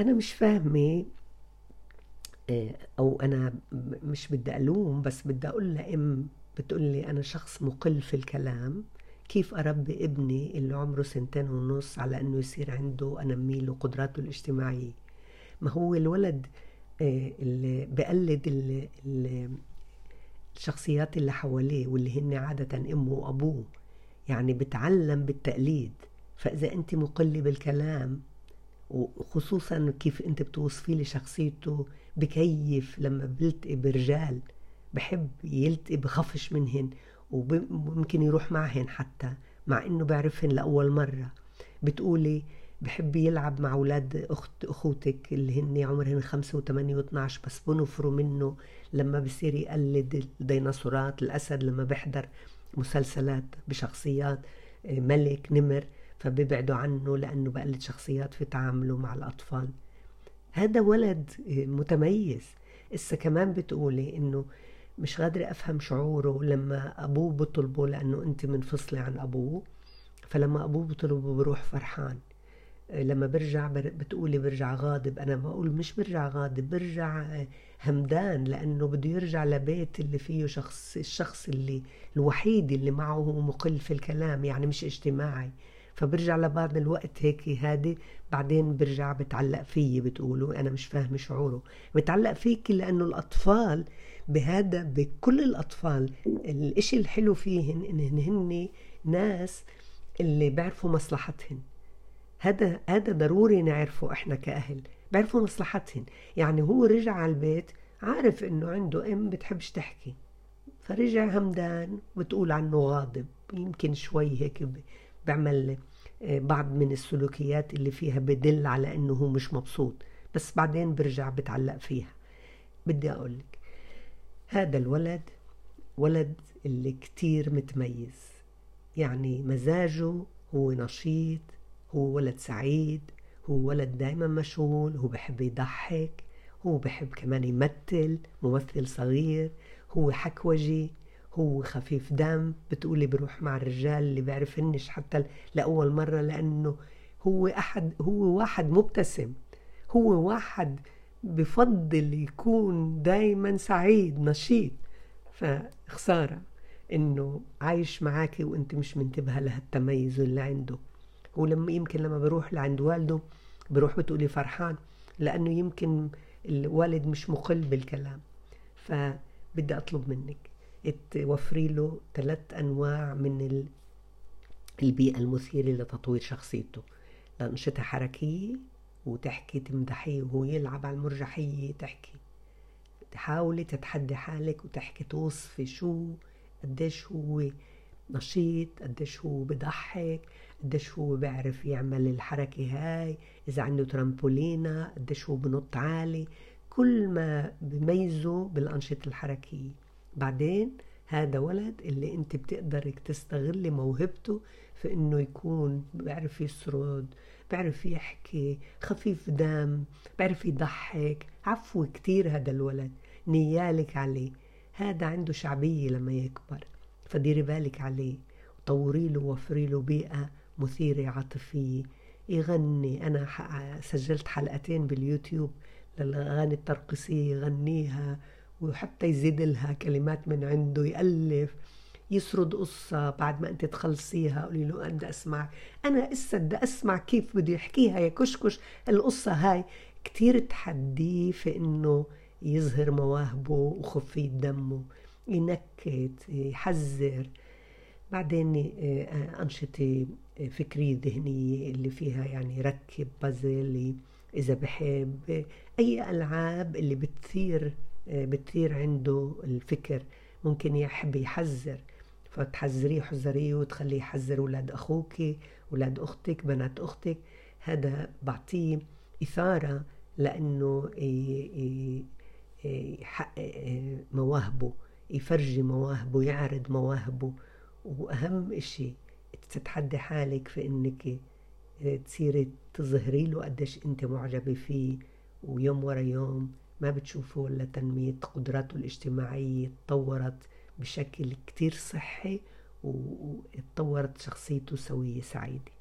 أنا مش فاهمة آه، أو أنا مش بدي ألوم بس بدي أقول لأم بتقول لي أنا شخص مقل في الكلام كيف أربي ابني اللي عمره سنتين ونص على أنه يصير عنده أنمي له قدراته الاجتماعية؟ ما هو الولد آه، اللي بقلد الشخصيات اللي حواليه واللي هن عادة أمه وأبوه يعني بتعلم بالتقليد فإذا أنت مقلة بالكلام وخصوصا كيف أنت بتوصفي لي شخصيته بكيف لما بلتقي برجال بحب يلتقي بخفش منهن وممكن يروح معهن حتى مع إنه بعرفهن لأول مرة. بتقولي بحب يلعب مع أولاد أخت أخوتك اللي هن عمرهن خمسة وثمانية واثناش بس بنفروا منه لما بصير يقلد الديناصورات الاسد لما بيحضر مسلسلات بشخصيات آه، ملك نمر. فبيبعدوا عنه لأنه بقلد شخصيات في تعامله مع الأطفال. هذا ولد متميز. إسا كمان بتقولي إنه مش قادرة أفهم شعوره لما أبوه بطلبه لأنه أنت منفصلة عن أبوه. فلما أبوه بطلبه بروح فرحان. لما برجع بتقولي برجع غاضب. أنا بقول مش برجع غاضب برجع همدان لأنه بده يرجع لبيت اللي فيه شخص الشخص اللي الوحيد اللي معه مقل في الكلام يعني مش اجتماعي. فبرجع لبعض الوقت هيك هادي بعدين برجع بتعلق فيي بتقولوا أنا مش فاهمة شعوره. بتعلق فيك لأنه الأطفال بهذا بكل الأطفال الإشي الحلو فيهن انهن هن ناس اللي بيعرفوا مصلحتهن. هذا هذا ضروري نعرفه إحنا كأهل بيعرفوا مصلحتهن. يعني هو رجع على البيت عارف إنه عنده أم بتحبش تحكي فرجع همدان بتقول عنه غاضب يمكن شوي هيك بيعمل آه، بعض من السلوكيات اللي فيها بدل على إنه هو مش مبسوط بس بعدين برجع بتعلق فيها. بدي أقول لك هذا الولد ولد اللي كتير متميز. يعني مزاجه هو نشيط هو ولد سعيد هو ولد دايما مشغول هو بحب يضحك هو بحب كمان يمثل ممثل صغير هو حكوجي. هو خفيف دم بتقولي بروح مع الرجال اللي بيعرفنش حتى لأول مرة لأنه هو أحد هو واحد مبتسم. هو واحد بفضل يكون دايما سعيد نشيط. فخسارة إنه عايش معاكي وأنت مش منتبهة لهالتميز اللي عنده. ولما يمكن لما بروح لعند والده بروح بتقولي فرحان لأنه يمكن الوالد مش مقل بالكلام. فبدي أطلب منك توفري له ثلاث أنواع من البيئة المثيرة لتطوير شخصيته. لأنشطة حركية وتحكي تمدحيه وهو يلعب على المرجحية تحكي. تحاولي تتحدي حالك وتحكي توصفي شو قديش هو نشيط قديش هو بضحك قديش هو بيعرف يعمل الحركة هاي. إذا عنده ترامبولينا قديش هو بنط عالي. كل ما بميزه بالأنشطة الحركية. بعدين هذا ولد اللي انت بتقدرك تستغلي موهبته في انه يكون بيعرف يسرد بيعرف يحكي خفيف دم بيعرف يضحك. عفو كتير هذا الولد نيالك عليه. هذا عنده شعبية لما يكبر فديري بالك عليه وطوري له وفري له بيئة مثيرة عاطفية. يغني أنا سجلت حلقتين باليوتيوب للأغاني الترقصية يغنيها. وحتى يزيد لها كلمات من عنده يألف يسرد قصة بعد ما أنت تخلصيها قولي له أنا بدي أسمع. أنا إسا بدي أسمع كيف بده يحكيها يا كشكش القصة هاي. كتير تحديه في إنه يظهر مواهبه وخفية دمه ينكت يحذر. بعدين آه، أنشطة فكرية ذهنية اللي فيها يعني ركب بازل إذا بحب أي ألعاب اللي بتثير بتصير عنده الفكر ممكن يحب يحذر. فتحذريه حذريه وتخليه يحذر أولاد أخوك أولاد أختك بنات أختك. هذا بعطيه إثارة لأنه يحقق مواهبه يفرجي مواهبه يعرض مواهبه. وأهم إشي تتحدي حالك في إنك تصيري تظهري له قديش أنت معجبة فيه ويوم ورا يوم ما بتشوفوا إلا تنمية قدراته الاجتماعية تطورت بشكل كتير صحي وتطورت شخصيته سوية سعيدة.